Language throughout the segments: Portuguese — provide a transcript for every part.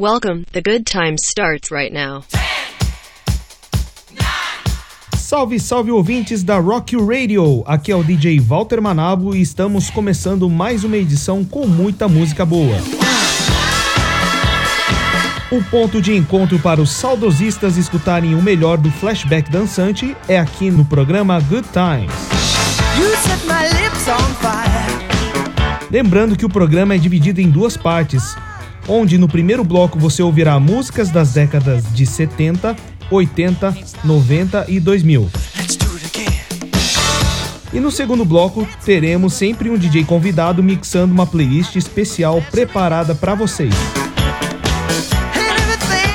Welcome. The good times starts right now. Salve, salve ouvintes da Rock Radio! Aqui é o DJ Walter Manabo e estamos começando mais uma edição com muita música boa. O ponto de encontro para os saudosistas escutarem o melhor do flashback dançante é aqui no programa Good Times. Lembrando que o programa é dividido em duas partes, onde no primeiro bloco você ouvirá músicas das décadas de 70, 80, 90 e 2000. E no segundo bloco teremos sempre um DJ convidado mixando uma playlist especial preparada para vocês.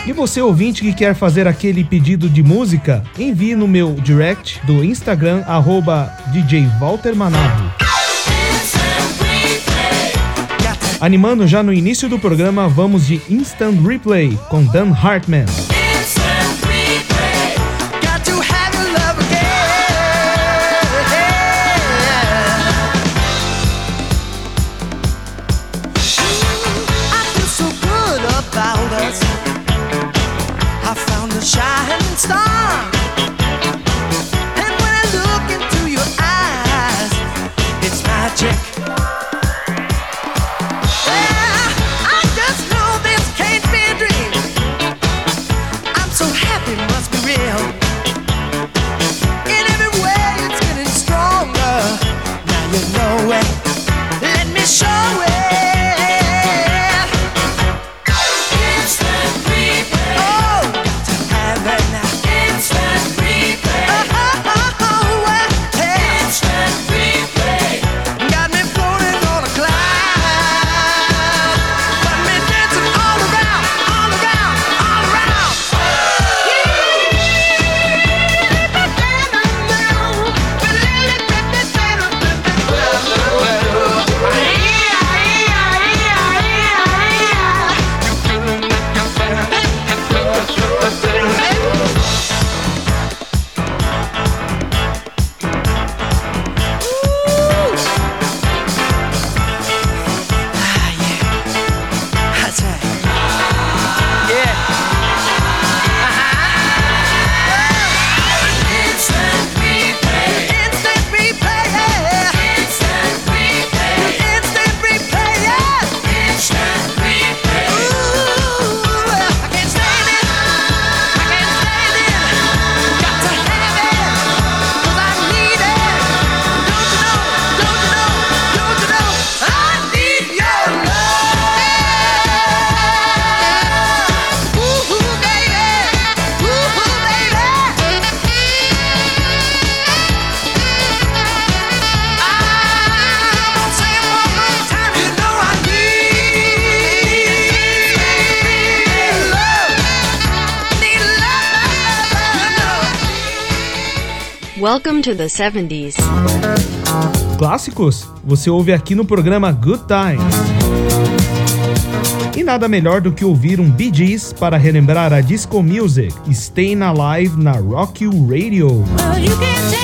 E você ouvinte que quer fazer aquele pedido de música, envie no meu direct do Instagram arroba DJ Walter Manabo. Animando já no início do programa, vamos de Instant Replay com Dan Hartman. Love. Welcome to the 70s. Clássicos? Você ouve aqui no programa Good Times. E nada melhor do que ouvir um Bee Gees para relembrar a disco music, Staying Alive na Rock You Radio. Well, you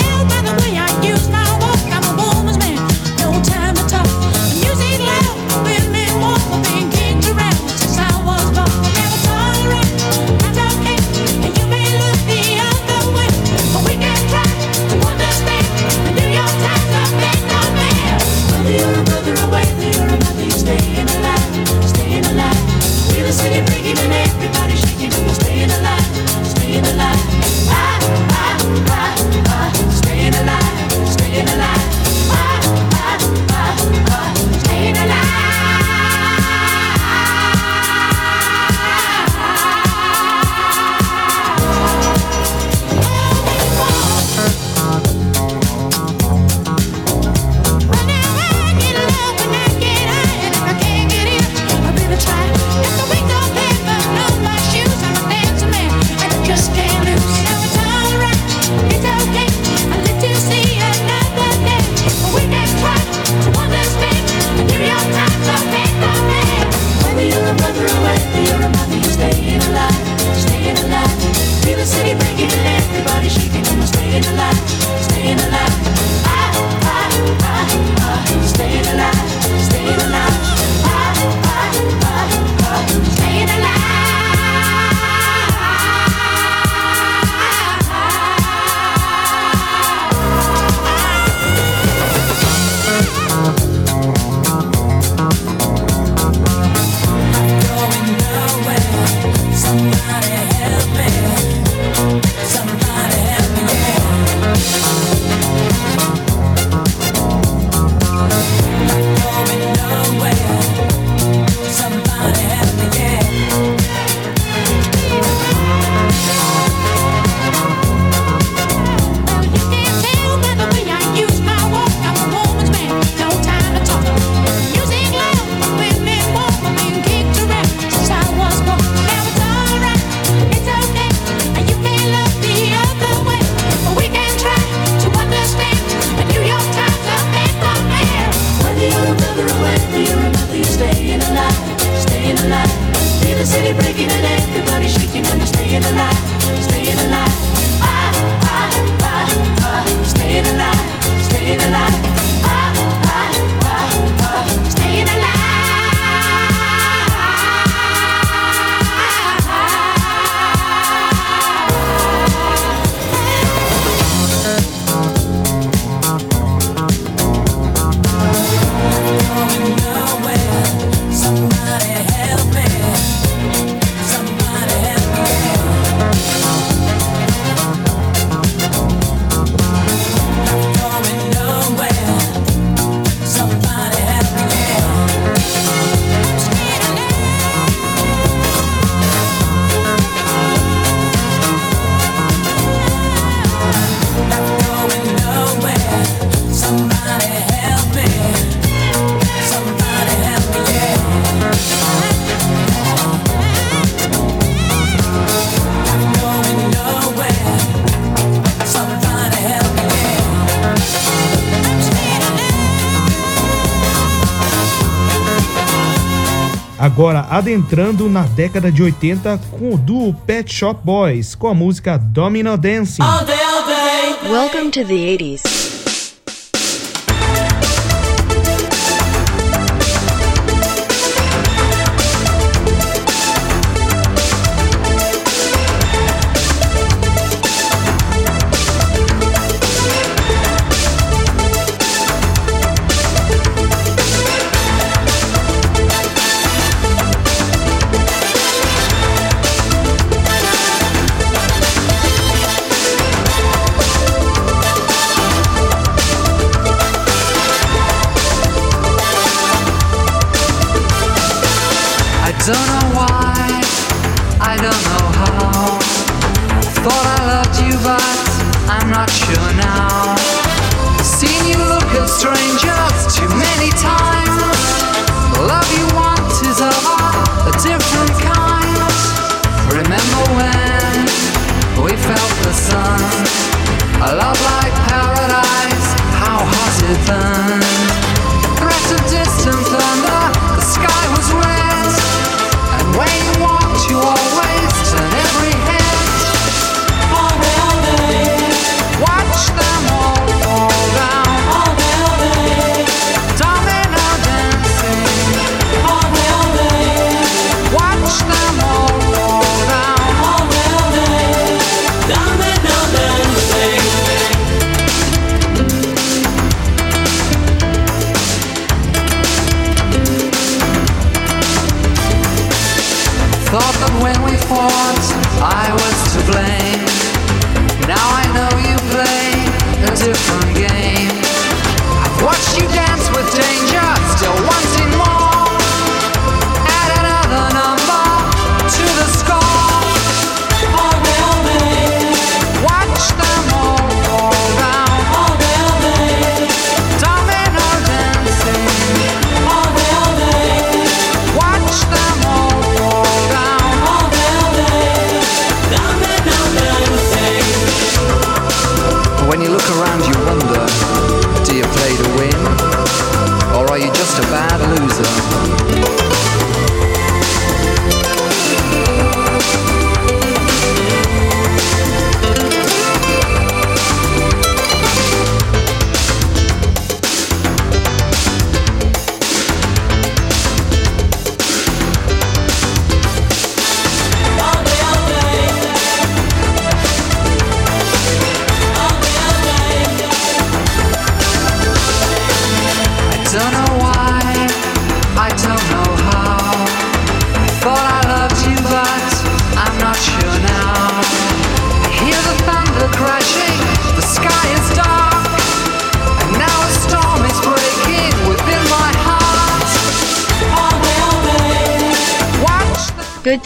adentrando na década de 80 com o duo Pet Shop Boys com a música Domino Dancing. All day, all day. Welcome to the 80s.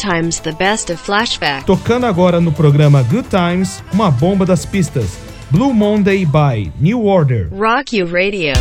Times The Best of Flashback. Tocando agora no programa Good Times, uma bomba das pistas. Blue Monday by New Order. Rock You Radio.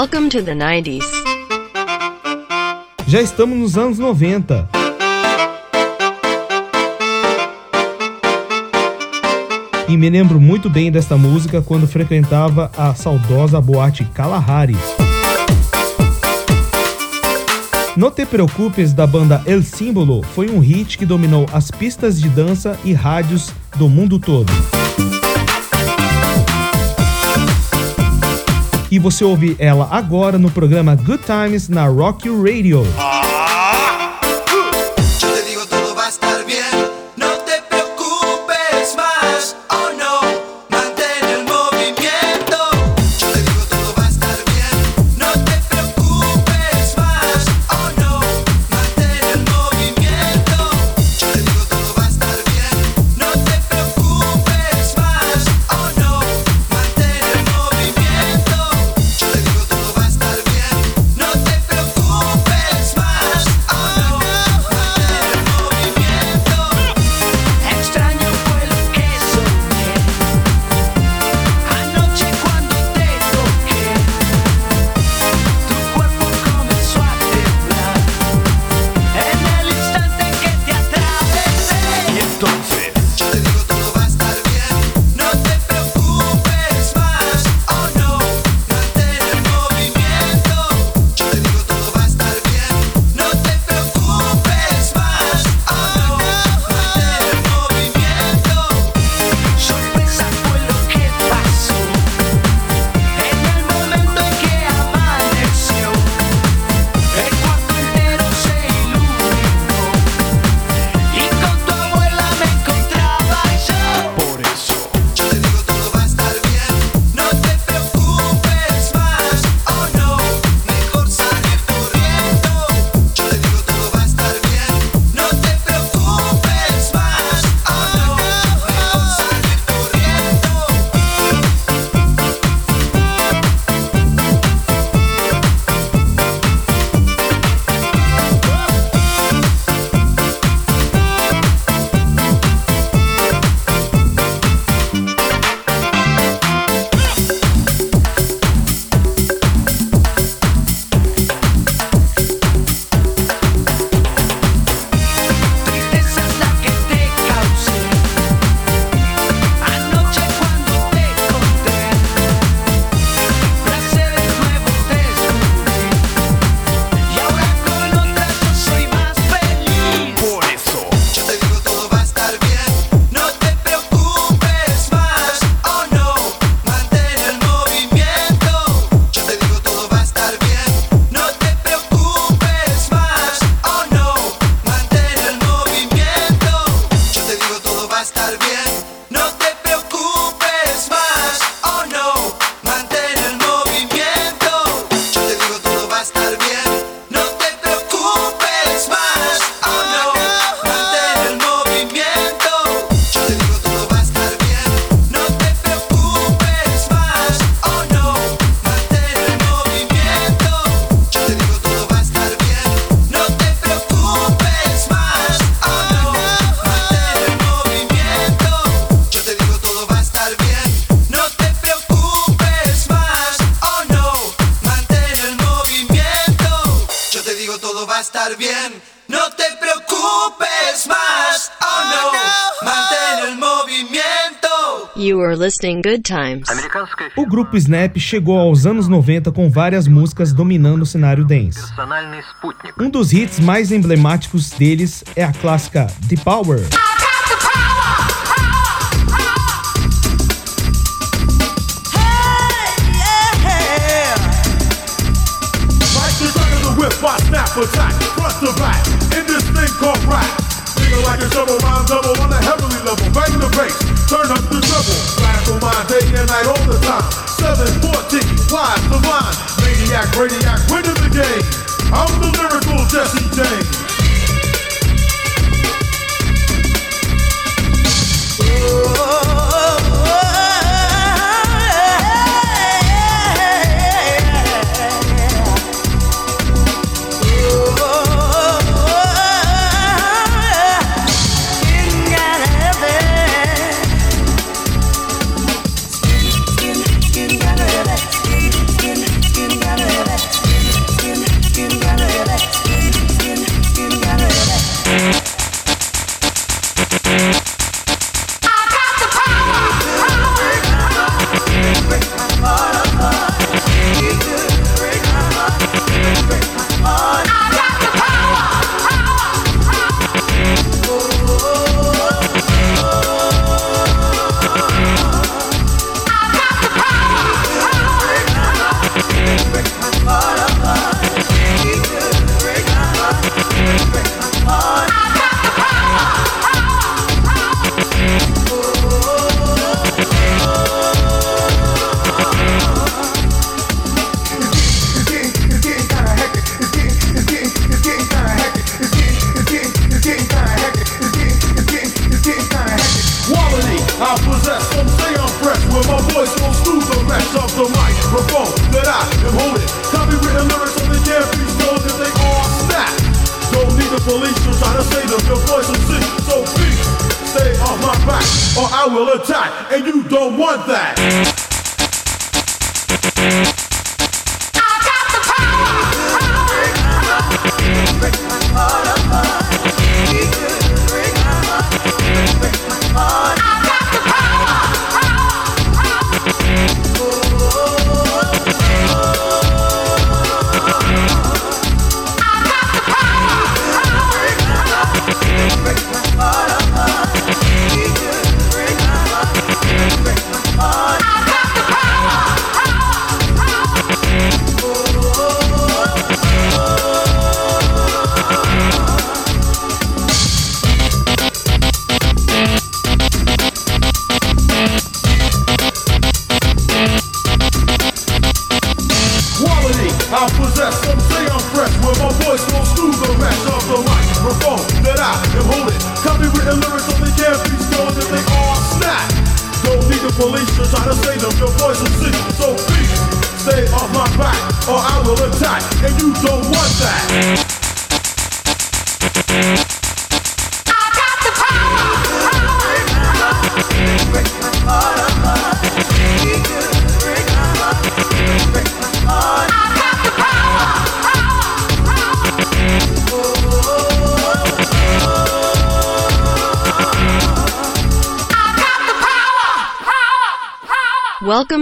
Welcome to the 90s. Já estamos nos anos 90. E me lembro muito bem desta música quando frequentava a saudosa boate Kalahari. Não Te Preocupes da banda El Símbolo foi um hit que dominou as pistas de dança e rádios do mundo todo. você ouve ela agora no programa Good Times na Rock Radio. O grupo Snap chegou aos anos 90 com várias músicas dominando o cenário dance. Um dos hits mais emblemáticos deles é a clássica The Power. night all the time. 714, live the line. Maniac, radiac, winning the game. I'm the lyrical Jesse James.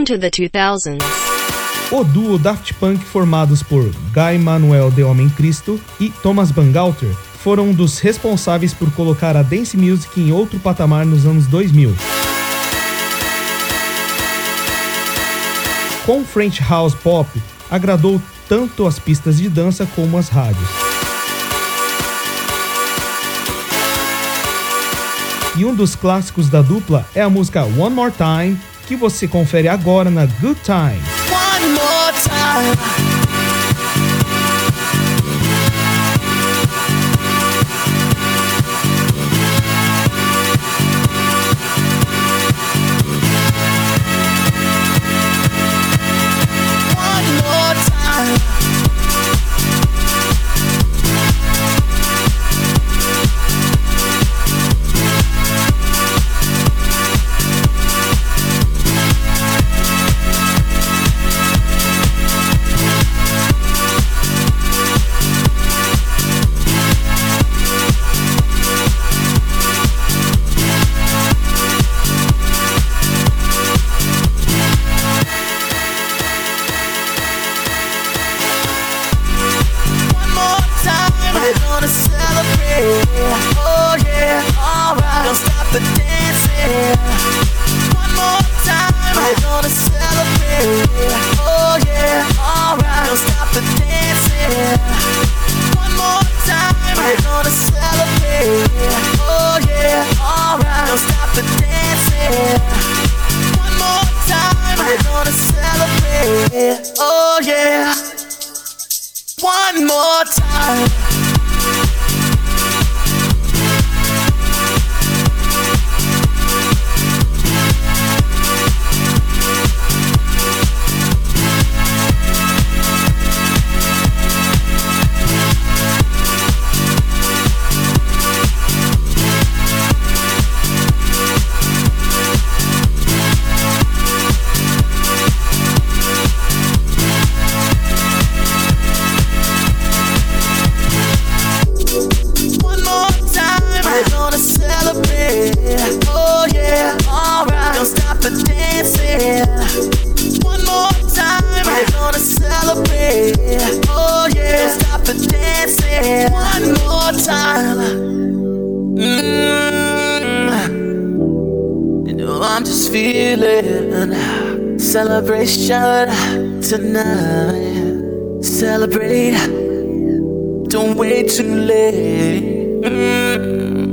Welcome to the 2000s. O duo Daft Punk, formados por Guy Manuel de Homem Cristo e Thomas Bangalter, foram um dos responsáveis por colocar a dance music em outro patamar nos anos 2000. Com French House Pop, agradou tanto as pistas de dança como as rádios. E um dos clássicos da dupla é a música One More Time, que você confere agora na Good Times. One more time. Feeling celebration tonight. Celebrate. Don't wait too late. Mm,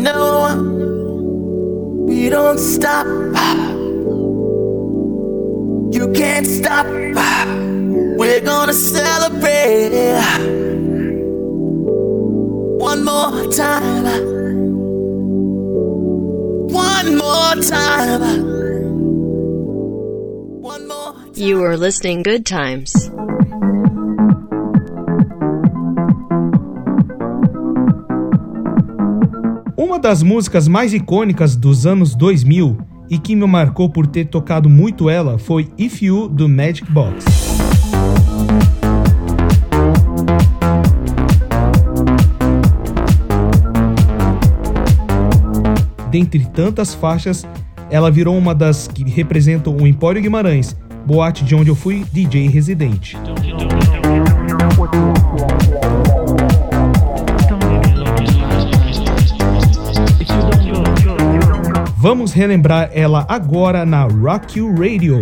no, we don't stop. You can't stop. We're gonna celebrate one more time. one more time. One more time. You are listening Good Times. Uma das músicas mais icônicas dos anos 2000 e que me marcou por ter tocado muito ela foi If You do Magic Box. dentre tantas faixas, ela virou uma das que representam o Empório Guimarães, boate de onde eu fui DJ residente. Vamos relembrar ela agora na Rock You Radio.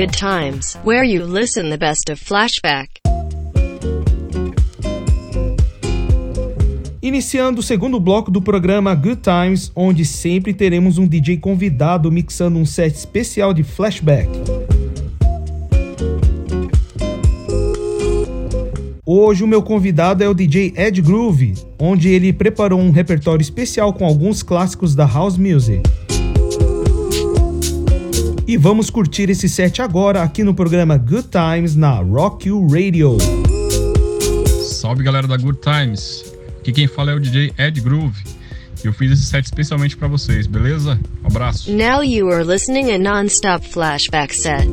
Good Times, where you listen the best of Flashback. Iniciando o segundo bloco do programa Good Times, onde sempre teremos um DJ convidado mixando um set especial de flashback. Hoje o meu convidado é o DJ Ed Groove, onde ele preparou um repertório especial com alguns clássicos da house music. E vamos curtir esse set agora aqui no programa Good Times na Rock You Radio. Salve galera da Good Times. Aqui quem fala é o DJ Ed Groove. E eu fiz esse set especialmente para vocês, beleza? Um abraço. Now you are listening a non-stop flashback set.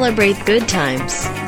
Celebrate good times.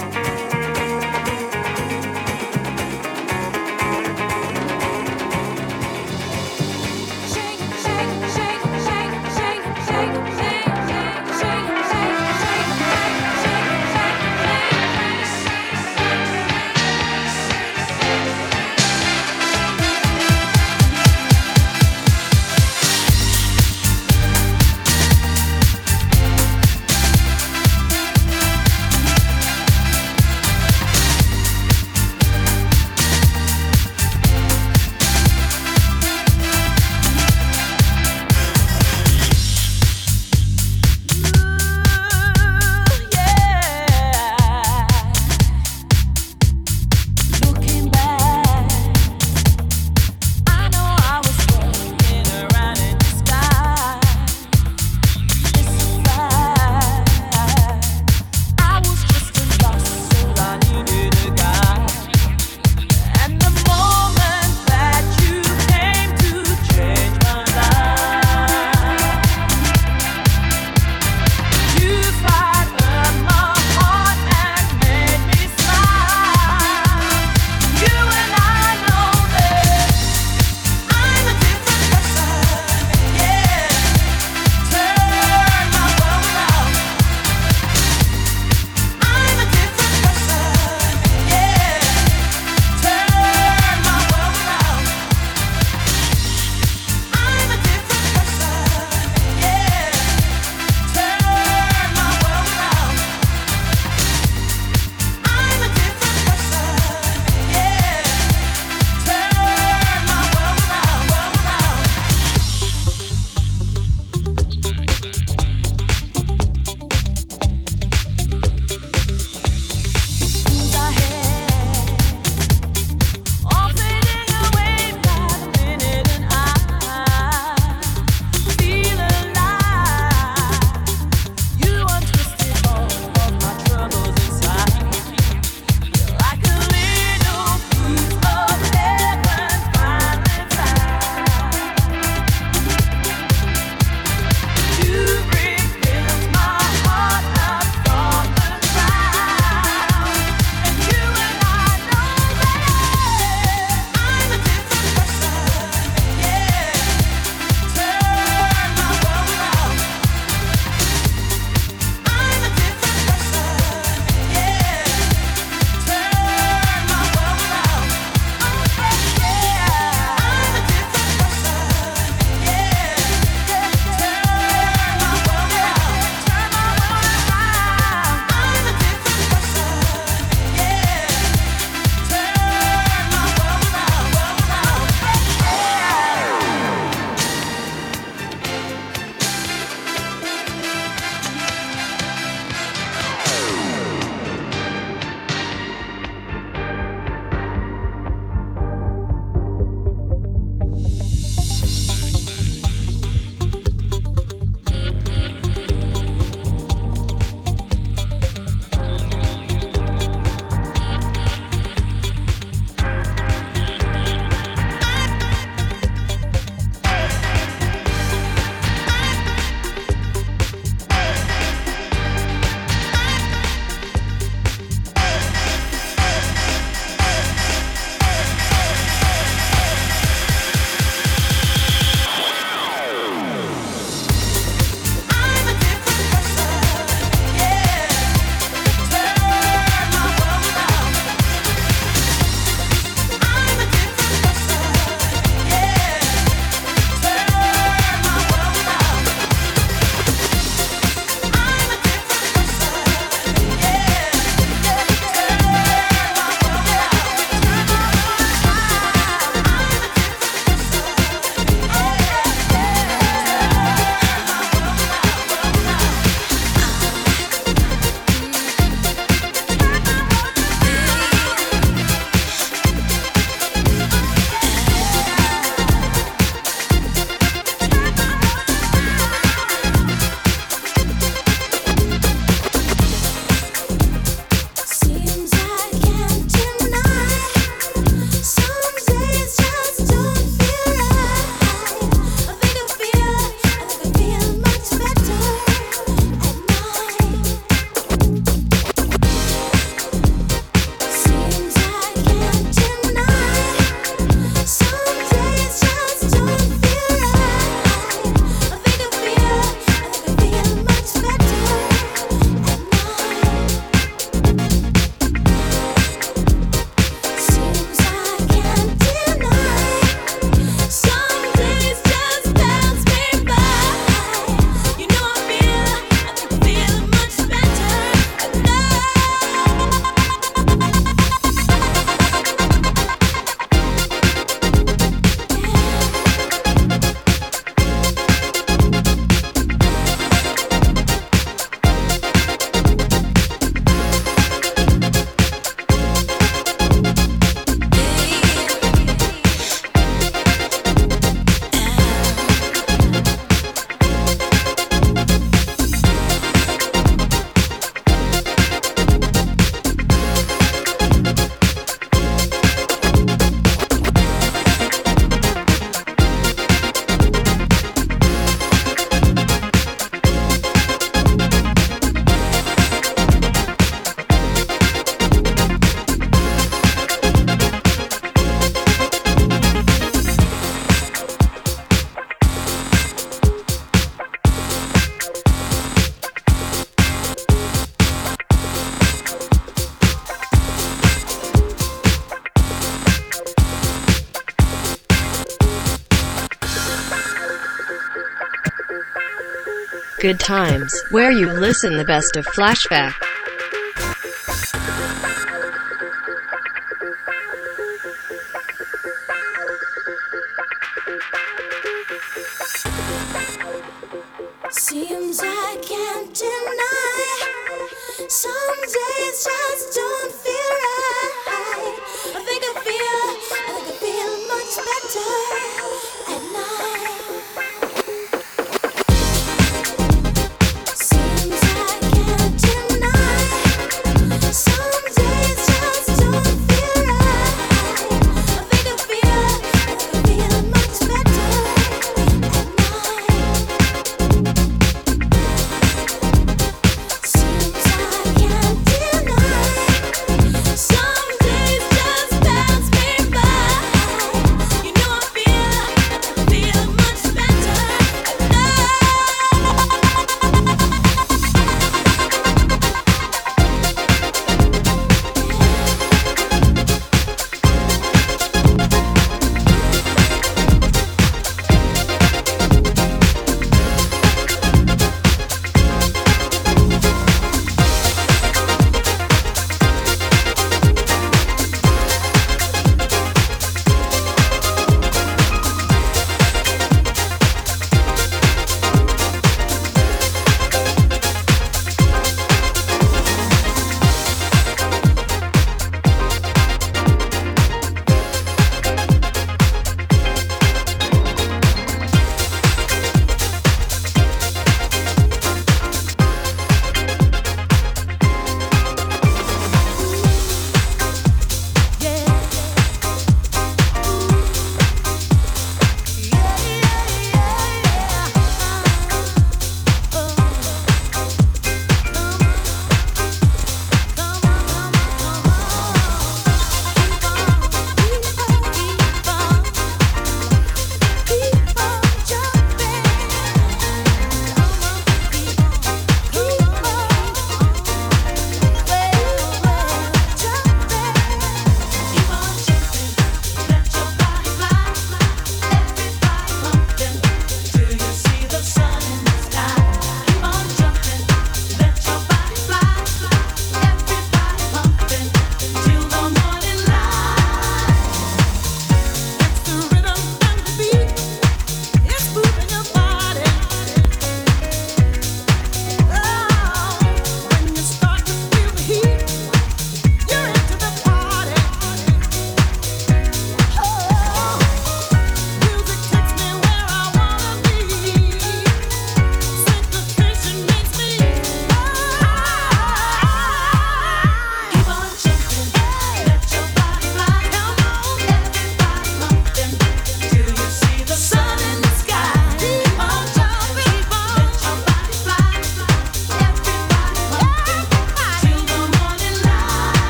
Good times, where you listen the best of flashback.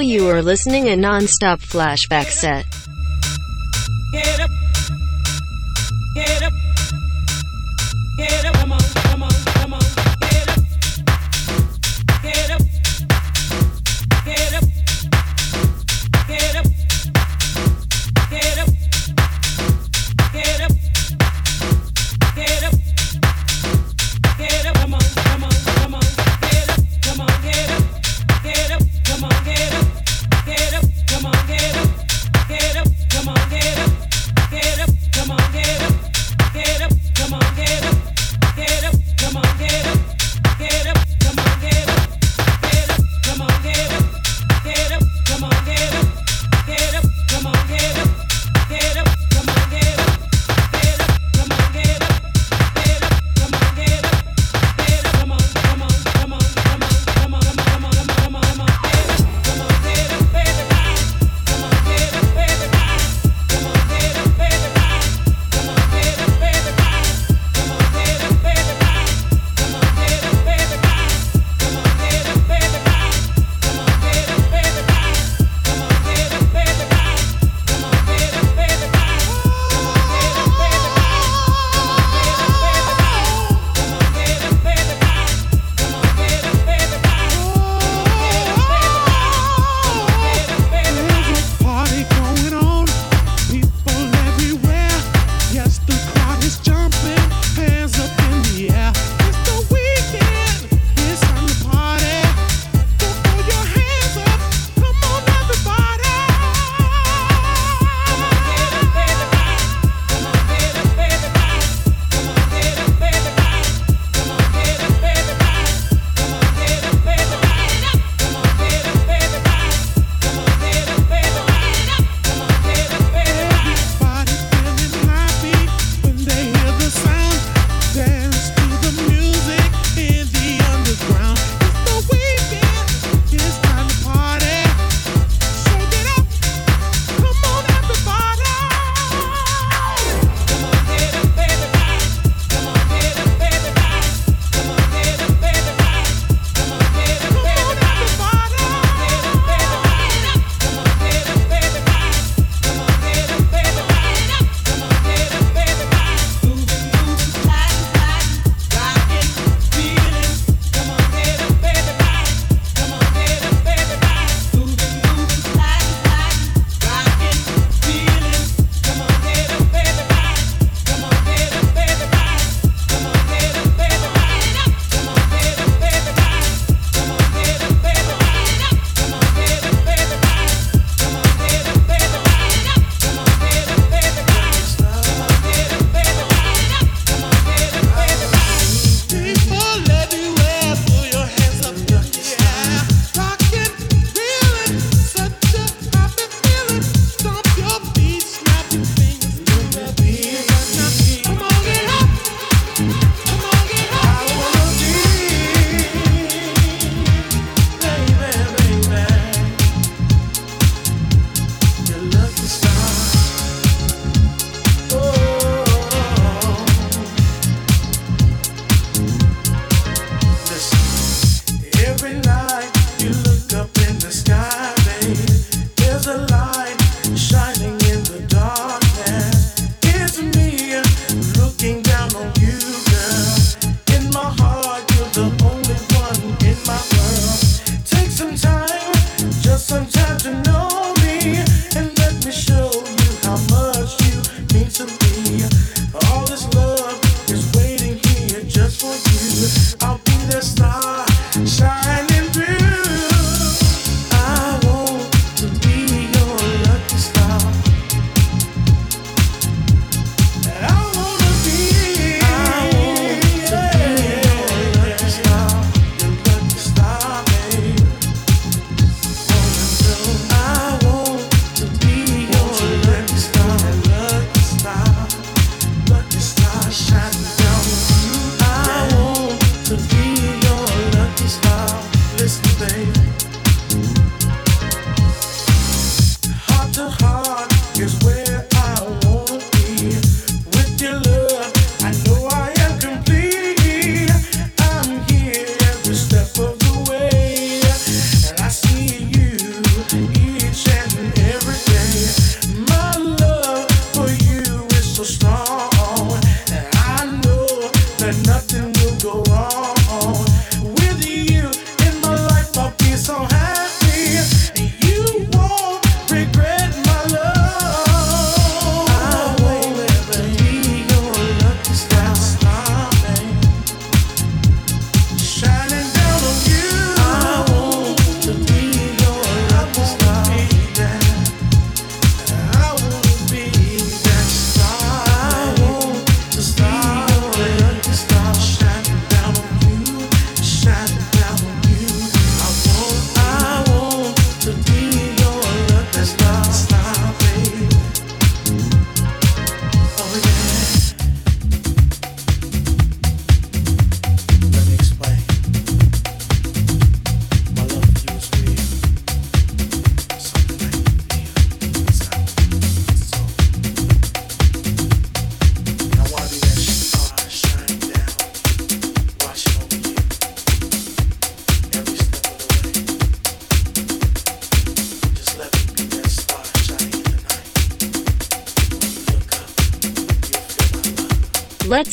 you are listening a non-stop flashback set.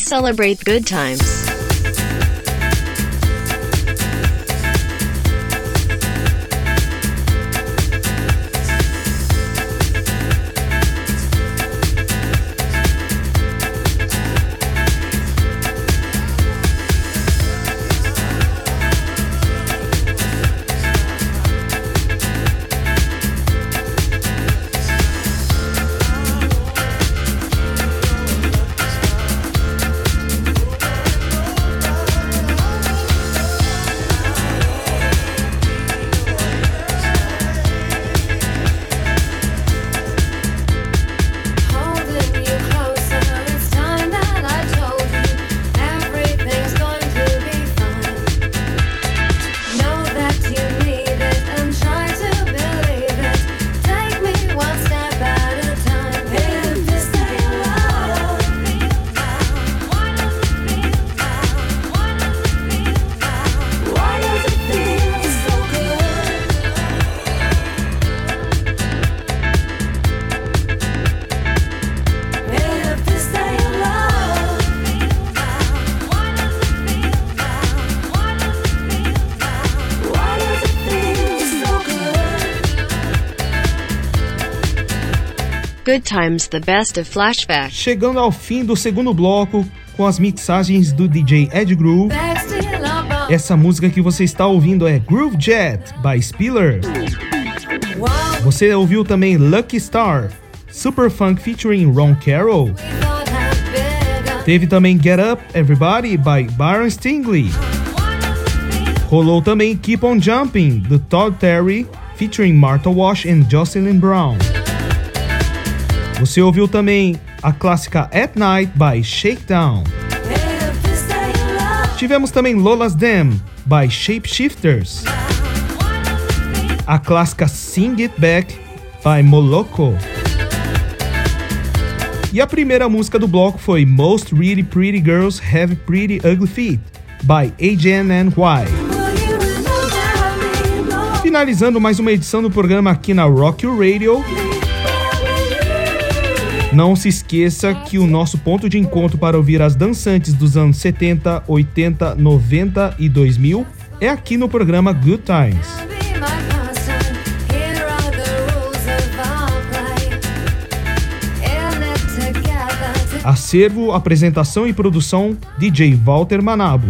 Celebrate good times. Good? Times, the best of flashback. Chegando ao fim do segundo bloco com as mixagens do DJ Ed Groove. Essa música que você está ouvindo é Groove Jet by Spiller. Você ouviu também Lucky Star, Super Funk featuring Ron Carroll. Teve também Get Up Everybody by Byron Stingley. Rolou também Keep On Jumping do Todd Terry featuring Martha Wash and Jocelyn Brown. Você ouviu também a clássica At Night by Shakedown. Tivemos também Lola's Dam by Shapeshifters. A clássica Sing It Back by Moloko. E a primeira música do bloco foi Most Really Pretty Girls Have Pretty Ugly Feet by more? Finalizando mais uma edição do programa aqui na Rock You Radio. Não se esqueça que o nosso ponto de encontro para ouvir as dançantes dos anos 70, 80, 90 e 2000 é aqui no programa Good Times. Acervo, apresentação e produção DJ Walter Manabo.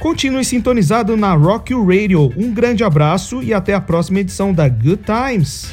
Continue sintonizado na Rock Radio. Um grande abraço e até a próxima edição da Good Times.